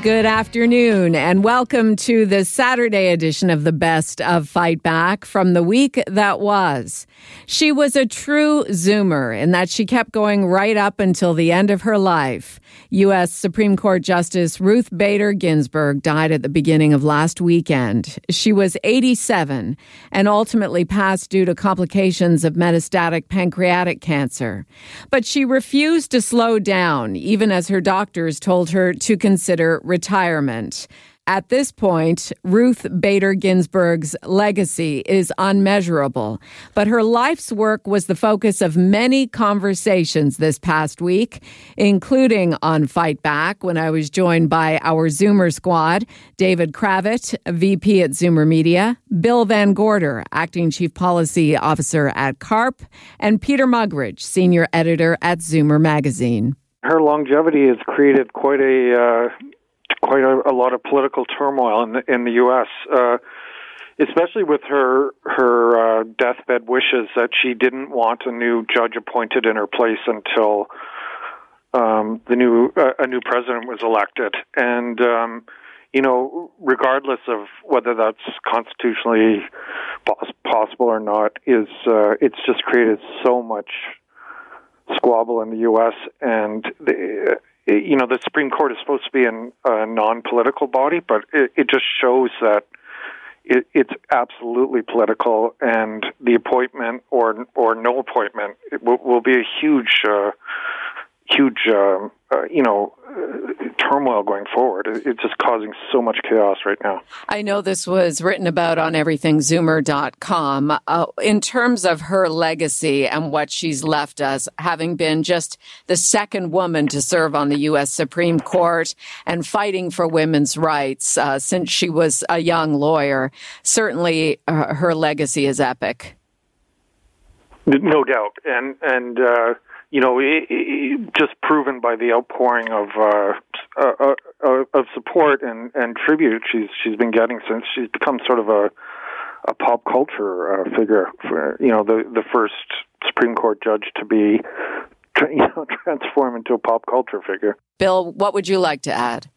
Good afternoon, and welcome to the Saturday edition of the Best of Fight Back from the week that was. She was a true Zoomer in that she kept going right up until the end of her life. U.S. Supreme Court Justice Ruth Bader Ginsburg died at the beginning of last weekend. She was 87 and ultimately passed due to complications of metastatic pancreatic cancer. But she refused to slow down, even as her doctors told her to consider retirement. At this point, Ruth Bader Ginsburg's legacy is unmeasurable, but her life's work was the focus of many conversations this past week, including on Fight Back when I was joined by our Zoomer squad David Kravitz, VP at Zoomer Media, Bill Van Gorder, Acting Chief Policy Officer at CARP, and Peter Mugridge, Senior Editor at Zoomer Magazine. Her longevity has created quite a uh quite a, a lot of political turmoil in the in the U.S. Uh, especially with her her uh, deathbed wishes that she didn't want a new judge appointed in her place until um, the new uh, a new president was elected, and um, you know, regardless of whether that's constitutionally pos- possible or not, is uh, it's just created so much squabble in the U.S. and the, you know, the Supreme Court is supposed to be a non-political body, but it, it just shows that it, it's absolutely political, and the appointment or or no appointment will, will be a huge, uh, huge, uh, uh, you know, turmoil going forward. It's just causing so much chaos right now. I know this was written about on everythingzoomer.com. Uh, in terms of her legacy and what she's left us, having been just the second woman to serve on the U.S. Supreme Court and fighting for women's rights uh, since she was a young lawyer, certainly uh, her legacy is epic. No doubt, and and uh, you know, it, it, just proven by the outpouring of uh, uh, uh, of support and, and tribute she's she's been getting since she's become sort of a a pop culture uh, figure. For, you know, the the first Supreme Court judge to be you know transform into a pop culture figure. Bill, what would you like to add?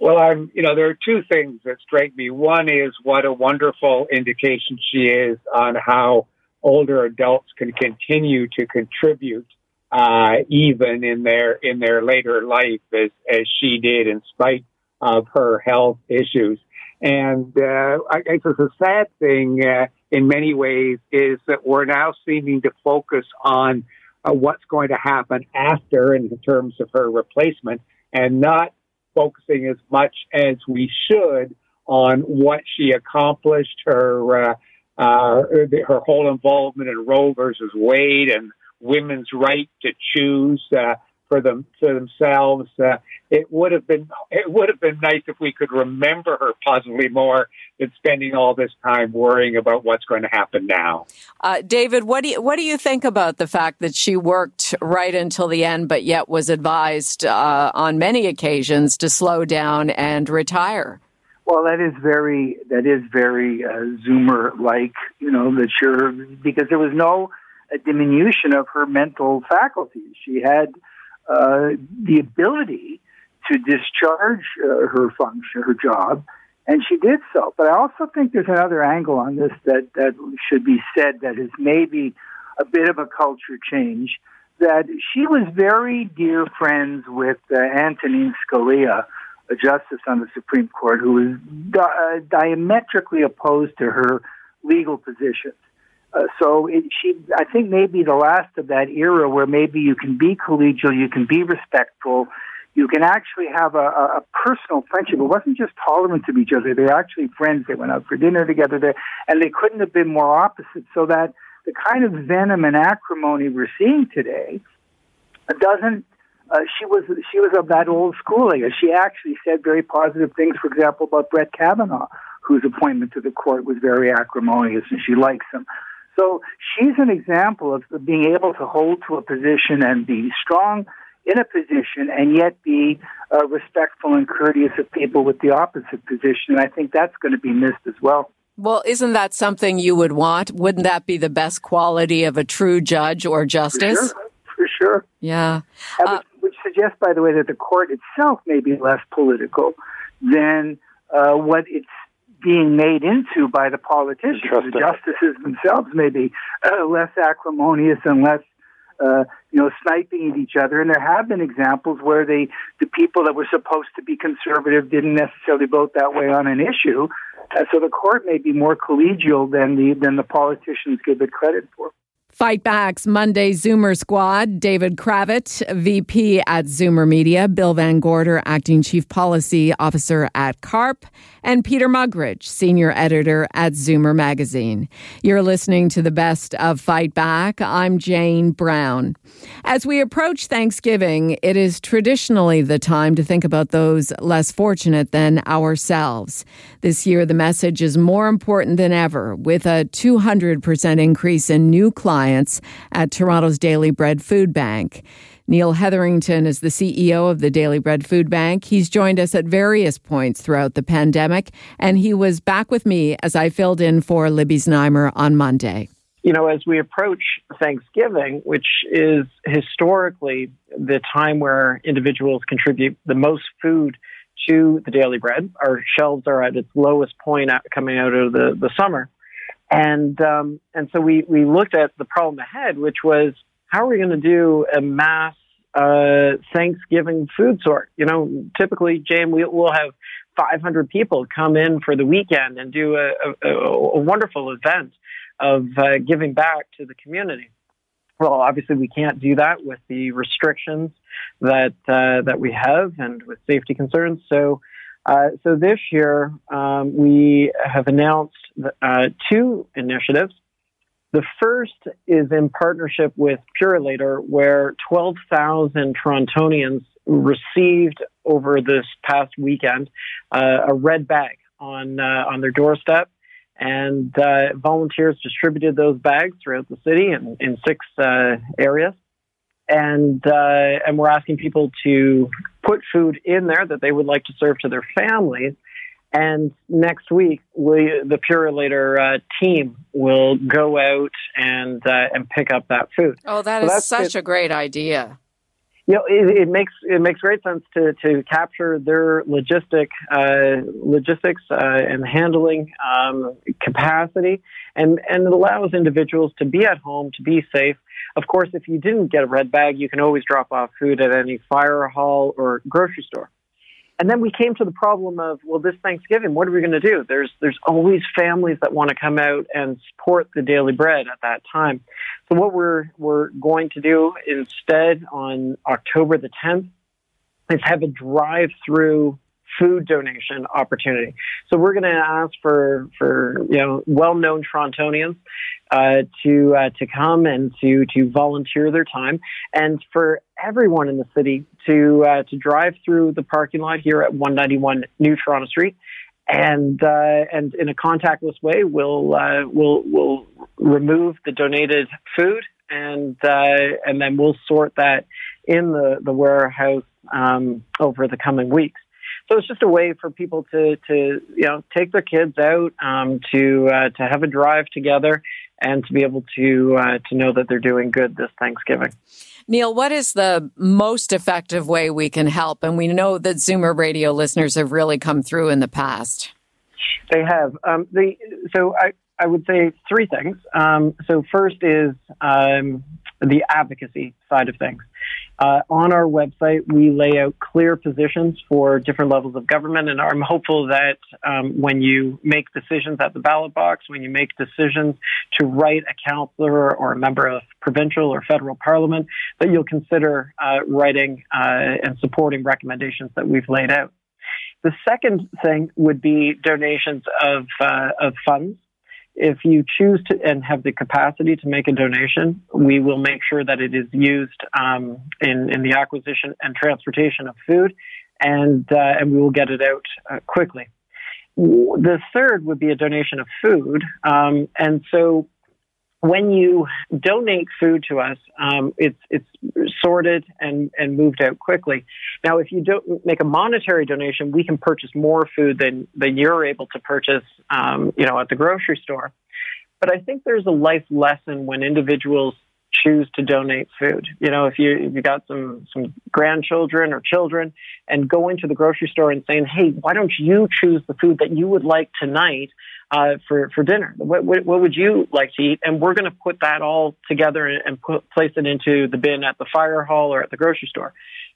Well, I'm, you know, there are two things that strike me. One is what a wonderful indication she is on how older adults can continue to contribute uh, even in their in their later life as as she did, in spite of her health issues. And uh, I guess the sad thing uh, in many ways is that we're now seeming to focus on uh, what's going to happen after in terms of her replacement and not focusing as much as we should on what she accomplished, her uh, uh, her whole involvement in Roe versus Wade and women's right to choose uh, for them for themselves. Uh, it would have been it would have been nice if we could remember her possibly more than spending all this time worrying about what's going to happen now. Uh, David, what do you what do you think about the fact that she worked right until the end, but yet was advised uh, on many occasions to slow down and retire? Well, that is very that is very uh, Zoomer like, you know, that you're because there was no a diminution of her mental faculties. She had uh, the ability to discharge uh, her function, her job, and she did so. But I also think there's another angle on this that, that should be said that is maybe a bit of a culture change. That she was very dear friends with uh, Antonin Scalia, a justice on the Supreme Court, who was di- uh, diametrically opposed to her legal positions. Uh, so it, she, I think, maybe the last of that era where maybe you can be collegial, you can be respectful, you can actually have a, a, personal friendship. It wasn't just tolerance of each other; they were actually friends. They went out for dinner together, there, and they couldn't have been more opposite. So that the kind of venom and acrimony we're seeing today doesn't. Uh, she was she was of that old school. I guess she actually said very positive things, for example, about Brett Kavanaugh, whose appointment to the court was very acrimonious and she likes him. So she's an example of being able to hold to a position and be strong in a position and yet be uh, respectful and courteous of people with the opposite position. And I think that's going to be missed as well. Well, isn't that something you would want? Wouldn't that be the best quality of a true judge or justice? For sure. For sure. Yeah. Uh, which, which, suggests, by the way, that the court itself may be less political than uh, what it's being made into by the politicians. The justices themselves may be uh, less acrimonious and less uh, you know, sniping at each other. And there have been examples where they, the people that were supposed to be conservative didn't necessarily vote that way on an issue. Uh, so the court may be more collegial than the than the politicians give it credit for. Fight Back's Monday Zoomer Squad, David Kravitz, VP at Zoomer Media, Bill Van Gorder, Acting Chief Policy Officer at CARP, and Peter Mugridge, Senior Editor at Zoomer Magazine. You're listening to the best of Fight Back. I'm Jane Brown. As we approach Thanksgiving, it is traditionally the time to think about those less fortunate than ourselves. This year, the message is more important than ever, with a 200% increase in new clients at Toronto's Daily Bread Food Bank. Neil Hetherington is the CEO of the Daily Bread Food Bank. He's joined us at various points throughout the pandemic, and he was back with me as I filled in for Libby Znaimer on Monday. You know, as we approach Thanksgiving, which is historically the time where individuals contribute the most food to the daily bread. Our shelves are at its lowest point coming out of the, the summer. And, um, and so we, we looked at the problem ahead, which was how are we going to do a mass uh, Thanksgiving food sort? You know, typically, Jane, we, will have 500 people come in for the weekend and do a, a, a wonderful event of uh, giving back to the community. Well, obviously, we can't do that with the restrictions that uh, that we have and with safety concerns. So, uh, so this year um, we have announced uh, two initiatives. The first is in partnership with Purolator, where 12,000 Torontonians received over this past weekend uh, a red bag on uh, on their doorstep and uh, volunteers distributed those bags throughout the city in, in six uh, areas. And uh, and we're asking people to put food in there that they would like to serve to their families. And next week, we, the Purolator uh, team will go out and uh, and pick up that food. Oh, that so is such it. a great idea you know, it, it, makes it makes great sense to to capture their logistic uh, logistics uh, and handling um, capacity, and and it allows individuals to be at home, to be safe. Of course, if you didn't get a red bag, you can always drop off food at any fire hall or grocery store. And then we came to the problem of, well, this Thanksgiving, what are we going to do? There's there's always families that want to come out and support the daily bread at that time. So what we're we're going to do instead on October the 10th is have a drive-through food donation opportunity. So we're going to ask for for you know well-known Torontonians uh, to uh, to come and to to volunteer their time, and for everyone in the city to uh, to drive through the parking lot here at 191 New Toronto Street. And uh, and in a contactless way, we'll uh, we'll we'll remove the donated food and uh, and then we'll sort that in the the warehouse um, over the coming weeks. So it's just a way for people to, to you know, take their kids out, um, to, uh, to have a drive together and to be able to, uh, to know that they're doing good this Thanksgiving. Neil, what is the most effective way we can help? And we know that Zoomer radio listeners have really come through in the past. They have. Um, the, so I, I would say three things. Um, so first is um, the advocacy side of things. Uh, on our website, we lay out clear positions for different levels of government, and I'm hopeful that um, when you make decisions at the ballot box, when you make decisions to write a councillor or a member of provincial or federal parliament, that you'll consider uh, writing uh, and supporting recommendations that we've laid out. The second thing would be donations of, uh, of funds if you choose to and have the capacity to make a donation, we will make sure that it is used um, in in the acquisition and transportation of food, and uh, and we will get it out uh, quickly. the third would be a donation of food. Um, and so when you donate food to us, um, it's it's sorted and and moved out quickly. Now, if you don't make a monetary donation, we can purchase more food than than you're able to purchase, um, you know, at the grocery store. But I think there's a life lesson when individuals choose to donate food. You know, if you if you got some some grandchildren or children and go into the grocery store and saying, "Hey, why don't you choose the food that you would like tonight?" uh, for for dinner? What, what, what, would you like to eat? And we're going to put that all together and, and put, place it into the bin at the fire hall or at the grocery store.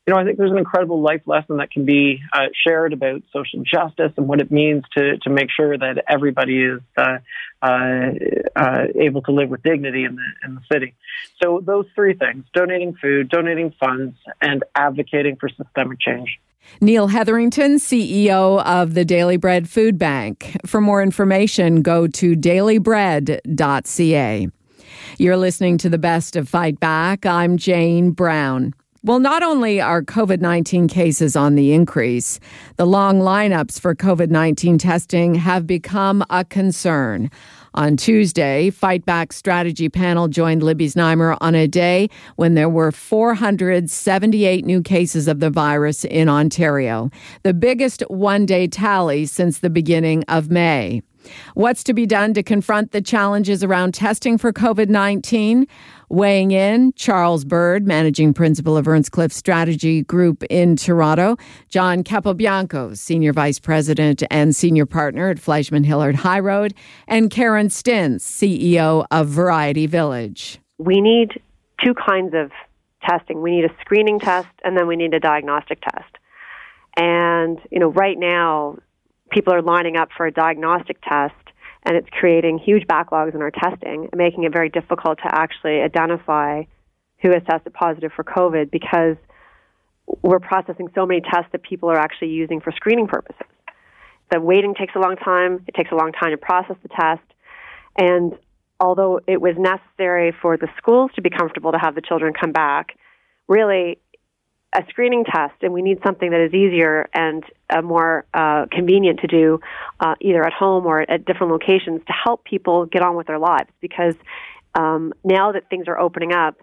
You know, I think there's an incredible life lesson that can be uh, shared about social justice and what it means to to make sure that everybody is uh, uh, uh able to live with dignity in the in the city. So those three things: donating food, donating funds, and advocating for systemic change. Neil Hetherington, CEO of the Daily Bread Food Bank. For more information, go to dailybread.ca. You're listening to the best of Fight Back. I'm Jane Brown. Well, not only are COVID 19 cases on the increase, the long lineups for COVID 19 testing have become a concern. On Tuesday, Fight Back Strategy Panel joined Libby Znaimer on a day when there were 478 new cases of the virus in Ontario, the biggest one day tally since the beginning of May. What's to be done to confront the challenges around testing for COVID 19? Weighing in, Charles Bird, managing principal of Earnscliffe Strategy Group in Toronto, John Capobianco, senior vice president and senior partner at Fleishman Hillard High Road, and Karen Stintz, CEO of Variety Village. We need two kinds of testing. We need a screening test and then we need a diagnostic test. And, you know, right now, people are lining up for a diagnostic test and it's creating huge backlogs in our testing making it very difficult to actually identify who has tested positive for COVID because we're processing so many tests that people are actually using for screening purposes. The waiting takes a long time. It takes a long time to process the test. And although it was necessary for the schools to be comfortable to have the children come back, really a screening test, and we need something that is easier and uh, more uh, convenient to do uh, either at home or at different locations to help people get on with their lives. Because um, now that things are opening up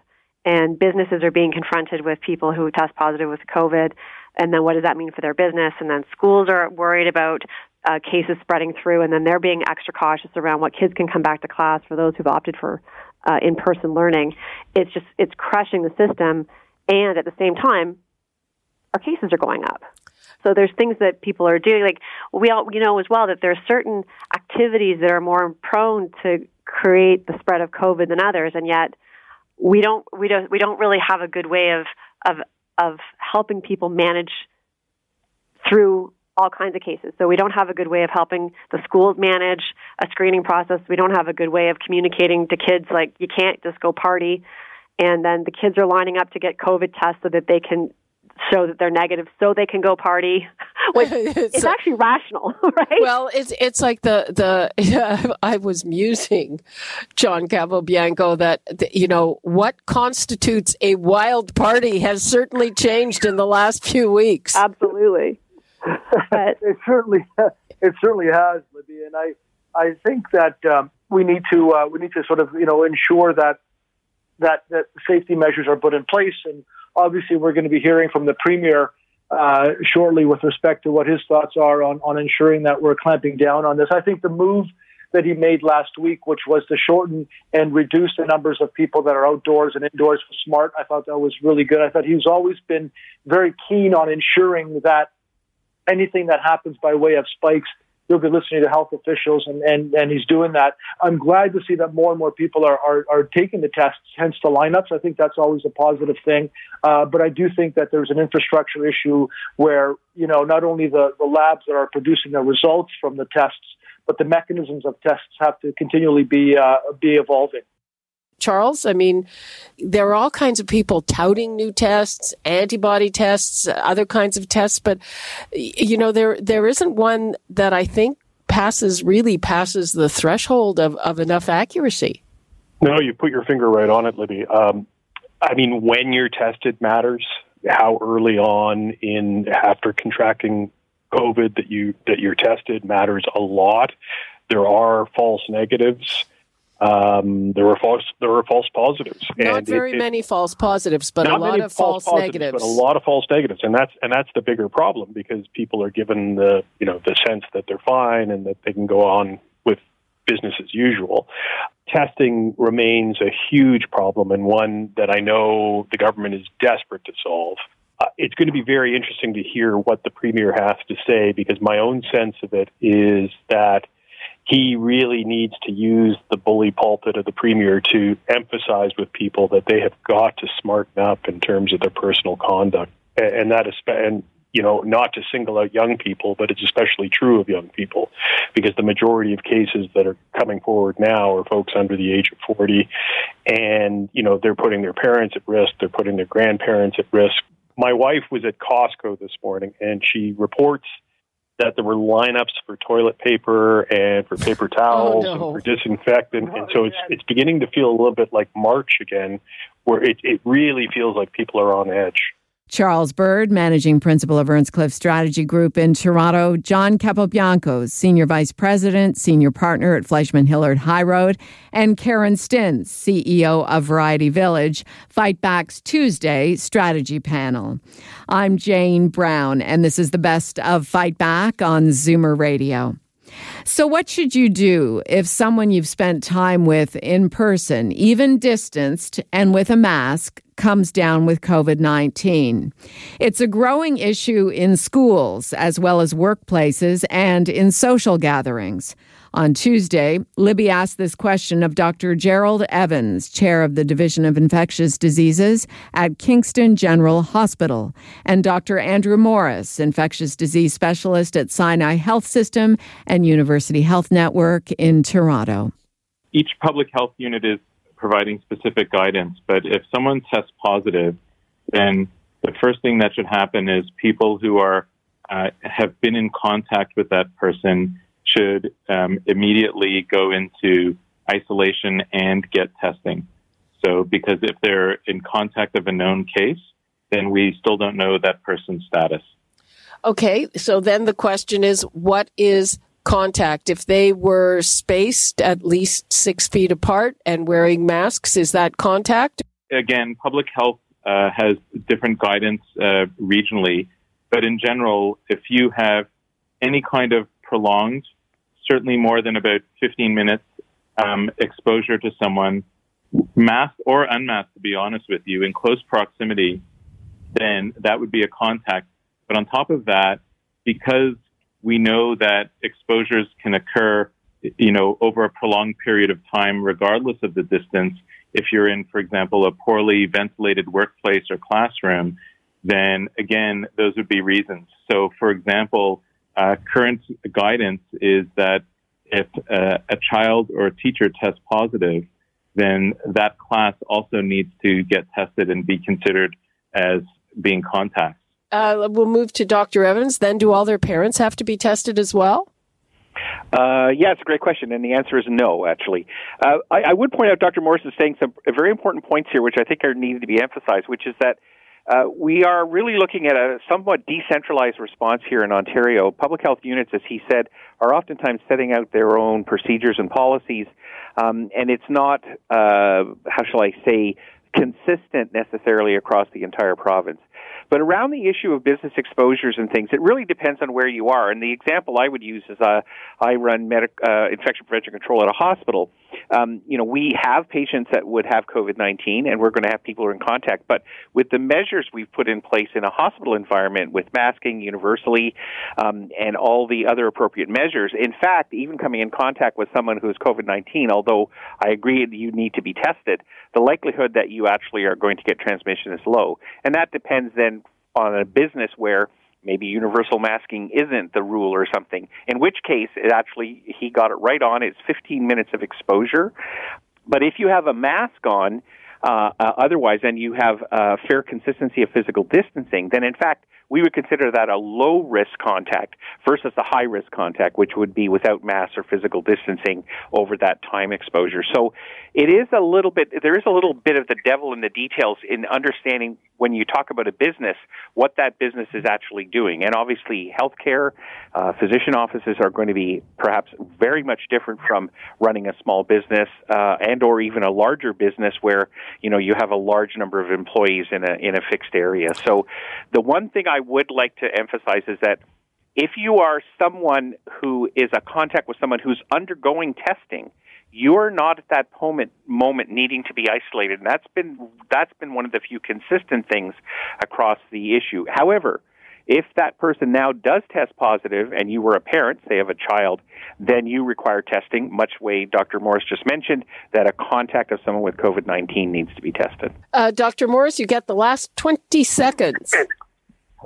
and businesses are being confronted with people who test positive with COVID, and then what does that mean for their business? And then schools are worried about uh, cases spreading through, and then they're being extra cautious around what kids can come back to class for those who've opted for uh, in-person learning. It's just it's crushing the system and at the same time, our cases are going up. So there's things that people are doing. Like we all we know as well that there are certain activities that are more prone to create the spread of COVID than others, and yet we don't we don't we don't really have a good way of of of helping people manage through all kinds of cases. So we don't have a good way of helping the schools manage a screening process. We don't have a good way of communicating to kids like you can't just go party and then the kids are lining up to get COVID tests so that they can show that they're negative so they can go party which it's, actually rational right? Well it's it's like the the i was musing john capobianco that you know what constitutes a wild party has certainly changed in the last few weeks. Absolutely. But, it certainly it certainly has libby and i i think that um, we need to uh, we need to sort of you know ensure that that, that safety measures are put in place. And obviously, we're going to be hearing from the premier uh, shortly with respect to what his thoughts are on, on ensuring that we're clamping down on this. I think the move that he made last week, which was to shorten and reduce the numbers of people that are outdoors and indoors, was smart. I thought that was really good. I thought he's always been very keen on ensuring that anything that happens by way of spikes he'll be listening to health officials, and, and, and he's doing that. I'm glad to see that more and more people are, are, are taking the tests, hence the lineups. I think that's always a positive thing. Uh, but I do think that there's an infrastructure issue where, you know, not only the, the labs that are producing the results from the tests, but the mechanisms of tests have to continually be, uh, be evolving. Charles? I mean, there are all kinds of people touting new tests, antibody tests, other kinds of tests, but you know, there there isn't one that I think passes really passes the threshold of, of enough accuracy. No, you put your finger right on it, Libby. Um, I mean, when you're tested matters. How early on in after contracting COVID that you that you're tested matters a lot. There are false negatives. Um, there were false there were false positives. Not and very it, it, many false positives, but a lot of false, false negatives. But a lot of false negatives, and that's and that's the bigger problem because people are given the you know the sense that they're fine and that they can go on with business as usual. Testing remains a huge problem and one that I know the government is desperate to solve. Uh, it's going to be very interesting to hear what the premier has to say because my own sense of it is that he really needs to use the bully pulpit of the premier to emphasize with people that they have got to smarten up in terms of their personal conduct, and that is and you know not to single out young people, but it's especially true of young people because the majority of cases that are coming forward now are folks under the age of forty, and you know they're putting their parents at risk, they're putting their grandparents at risk. My wife was at Costco this morning, and she reports that there were lineups for toilet paper and for paper towels oh, no. and for disinfectant. Oh, and so it's it's beginning to feel a little bit like March again, where it, it really feels like people are on edge. Charles Bird, Managing Principal of Earnscliffe Strategy Group in Toronto, John Capobianco, Senior Vice President, Senior Partner at Fleishman Hillard High Road, and Karen Stintz, CEO of Variety Village, Fight Back's Tuesday Strategy Panel. I'm Jane Brown, and this is the best of Fight Back on Zoomer Radio. So, what should you do if someone you've spent time with in person, even distanced and with a mask, comes down with COVID 19. It's a growing issue in schools as well as workplaces and in social gatherings. On Tuesday, Libby asked this question of Dr. Gerald Evans, chair of the Division of Infectious Diseases at Kingston General Hospital, and Dr. Andrew Morris, infectious disease specialist at Sinai Health System and University Health Network in Toronto. Each public health unit is providing specific guidance, but if someone tests positive, then the first thing that should happen is people who are uh, have been in contact with that person should um, immediately go into isolation and get testing. So, because if they're in contact of a known case, then we still don't know that person's status. Okay, so then the question is what is contact. If they were spaced at least six feet apart and wearing masks, is that contact? Again, public health uh, has different guidance uh, regionally, but in general, if you have any kind of prolonged, certainly more than about 15 minutes um, exposure to someone, masked or unmasked, to be honest with you, in close proximity, then that would be a contact. But on top of that, because we know that exposures can occur, you know, over a prolonged period of time, regardless of the distance. If you're in, for example, a poorly ventilated workplace or classroom, then again, those would be reasons. So, for example, uh, current guidance is that if uh, a child or a teacher tests positive, then that class also needs to get tested and be considered as being contact. Uh, we'll move to Dr. Evans. Then, do all their parents have to be tested as well? Uh, yeah, it's a great question, and the answer is no. Actually, uh, I, I, would point out Dr. Morris is saying some very important points here, which I think are needed to be emphasized. Which is that uh, we are really looking at a somewhat decentralized response here in Ontario. Public health units, as he said, are oftentimes setting out their own procedures and policies, um, and it's not, uh, how shall I say, consistent necessarily across the entire province. But around the issue of business exposures and things, it really depends on where you are. And the example I would use is uh, I run medic, uh, infection prevention control at a hospital. Um, you know, we have patients that would have COVID 19, and we're going to have people who are in contact. But with the measures we've put in place in a hospital environment with masking universally um, and all the other appropriate measures, in fact, even coming in contact with someone who is COVID 19, although I agree you need to be tested, the likelihood that you actually are going to get transmission is low. And that depends then on a business where maybe universal masking isn't the rule or something. In which case, it actually he got it right on. It's 15 minutes of exposure. But if you have a mask on, uh, uh, otherwise, and you have uh, fair consistency of physical distancing, then in fact, we would consider that a low risk contact versus a high risk contact, which would be without mask or physical distancing over that time exposure. So it is a little bit, there is a little bit of the devil in the details in understanding when you talk about a business, what that business is actually doing. And obviously, healthcare, uh, physician offices are going to be perhaps very much different from running a small business uh, and or even a larger business where you know you have a large number of employees in a in a fixed area. So, the one thing would like to emphasize is that if you are someone who is a contact with someone who's undergoing testing you're not at that moment moment needing to be isolated. And that's been that's been one of the few consistent things across the issue. However if that person now does test positive and you were a parent say of a child then you require testing much way dr morris just mentioned that a contact of someone with covid-19 needs to be tested. Uh, dr morris you get the last 20 seconds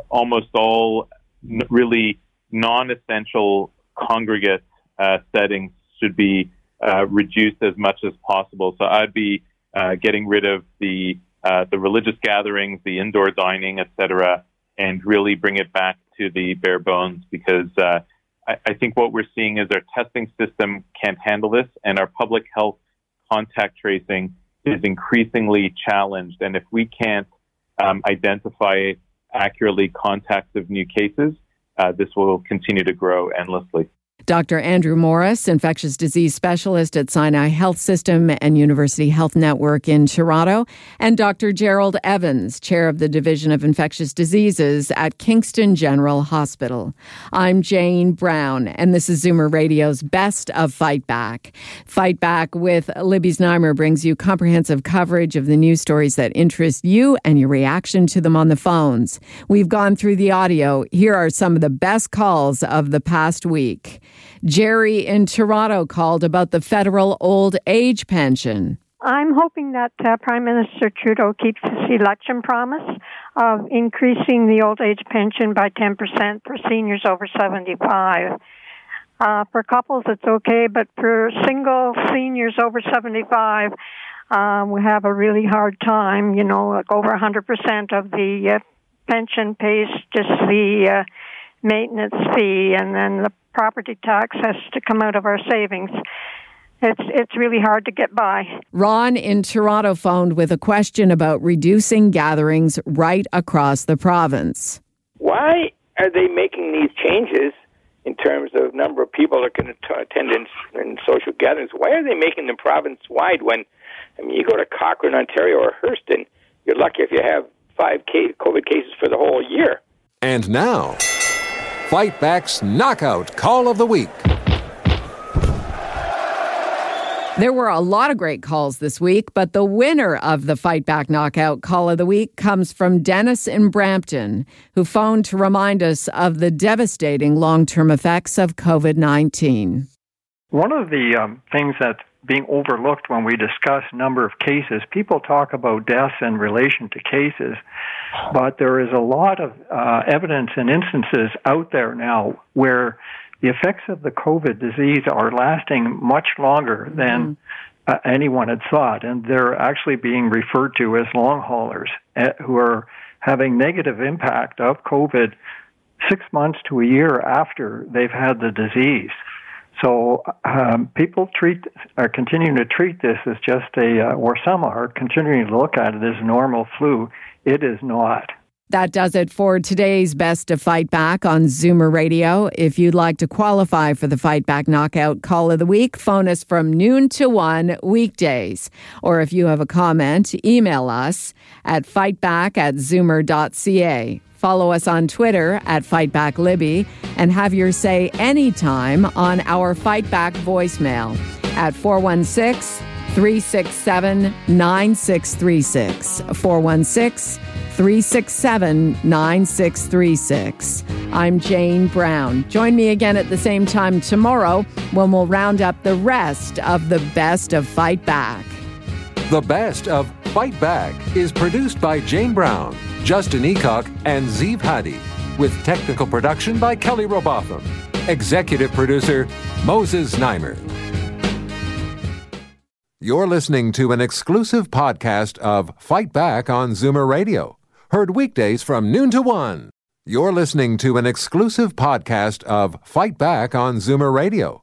almost all really non-essential congregate uh, settings should be uh, reduced as much as possible. So I'd be uh, getting rid of the uh, the religious gatherings, the indoor dining, etc., and really bring it back to the bare bones because uh, I, I, think what we're seeing is our testing system can't handle this, and our public health contact tracing is increasingly challenged. And if we can't um, identify accurately contacts of new cases, uh, this will continue to grow endlessly. Dr. Andrew Morris, infectious disease specialist at Sinai Health System and University Health Network in Toronto, and Dr. Gerald Evans, chair of the Division of Infectious Diseases at Kingston General Hospital. I'm Jane Brown, and this is Zoomer Radio's Best of Fight Back. Fight Back with Libby Znaimer brings you comprehensive coverage of the news stories that interest you and your reaction to them on the phones. We've gone through the audio. Here are some of the best calls of the past week. Jerry in Toronto called about the federal old age pension. I'm hoping that uh, Prime Minister Trudeau keeps his election promise of increasing the old age pension by 10% for seniors over 75. Uh, for couples, it's okay, but for single seniors over 75, um, we have a really hard time. You know, like over 100% of the uh, pension pays just the uh, maintenance fee, and then the property tax has to come out of our savings. It's it's really hard to get by. Ron in Toronto phoned with a question about reducing gatherings right across the province. Why are they making these changes in terms of number of people that can attend in, in social gatherings? Why are they making them province wide when I mean you go to Cochrane, Ontario or Hurston, you're lucky if you have five COVID cases for the whole year. And now Fight Back's Knockout Call of the Week. There were a lot of great calls this week, but the winner of the Fight Back Knockout Call of the Week comes from Dennis in Brampton, who phoned to remind us of the devastating long term effects of COVID 19. One of the um, things that being overlooked when we discuss number of cases. People talk about deaths in relation to cases, but there is a lot of uh, evidence and instances out there now where the effects of the COVID disease are lasting much longer than mm-hmm. uh, anyone had thought, and they're actually being referred to as long haulers uh, who are having negative impact of COVID six months to a year after they've had the disease. So um, people treat are continuing to treat this as just a, uh, or some are continuing to look at it as normal flu. It is not. That does it for today's Best to Fight Back on Zoomer Radio. If you'd like to qualify for the Fight Back Knockout Call of the Week, phone us from noon to 1 weekdays. Or if you have a comment, email us at fightback at zoomer.ca. Follow us on Twitter at FightbackLibby and have your say anytime on our Fightback voicemail at 416 367 9636. 416 367 9636. I'm Jane Brown. Join me again at the same time tomorrow when we'll round up the rest of the best of Fight Back. The best of Fight Back is produced by Jane Brown Justin Eacock, and Zeev Hadi, with technical production by Kelly Robotham. Executive producer, Moses Znaimer. You're listening to an exclusive podcast of Fight Back on Zoomer Radio, heard weekdays from noon to one. You're listening to an exclusive podcast of Fight Back on Zoomer Radio.